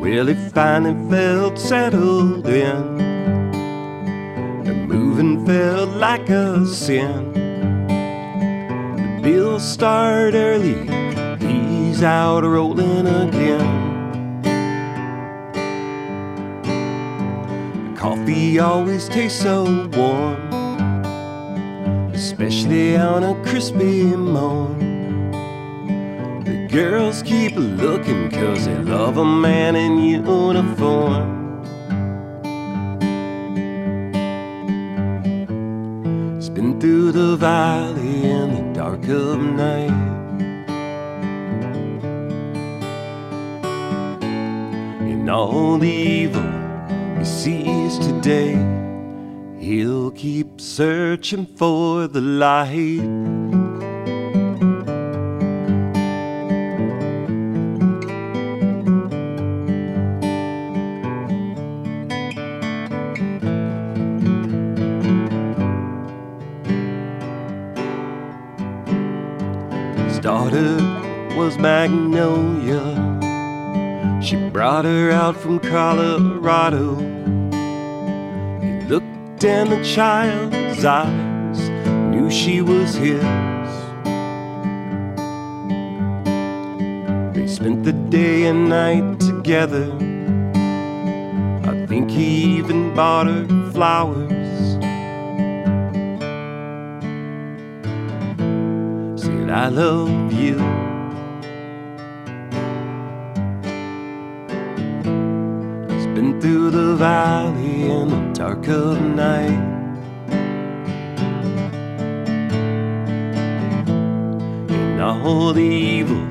Well, he finally felt settled in. And moving felt like a sin. The bills start early, he's out rolling again. The coffee always tastes so warm, especially on a crispy morn. Girls keep looking cause they love a man in uniform. Spin through the valley in the dark of night. In all the evil he sees today, he'll keep searching for the light. Daughter was Magnolia. She brought her out from Colorado. He looked in the child's eyes, knew she was his. They spent the day and night together. I think he even bought her flowers. I love you. It's been through the valley in the dark of night. And all the evil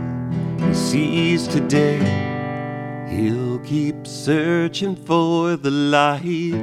he sees today, he'll keep searching for the light.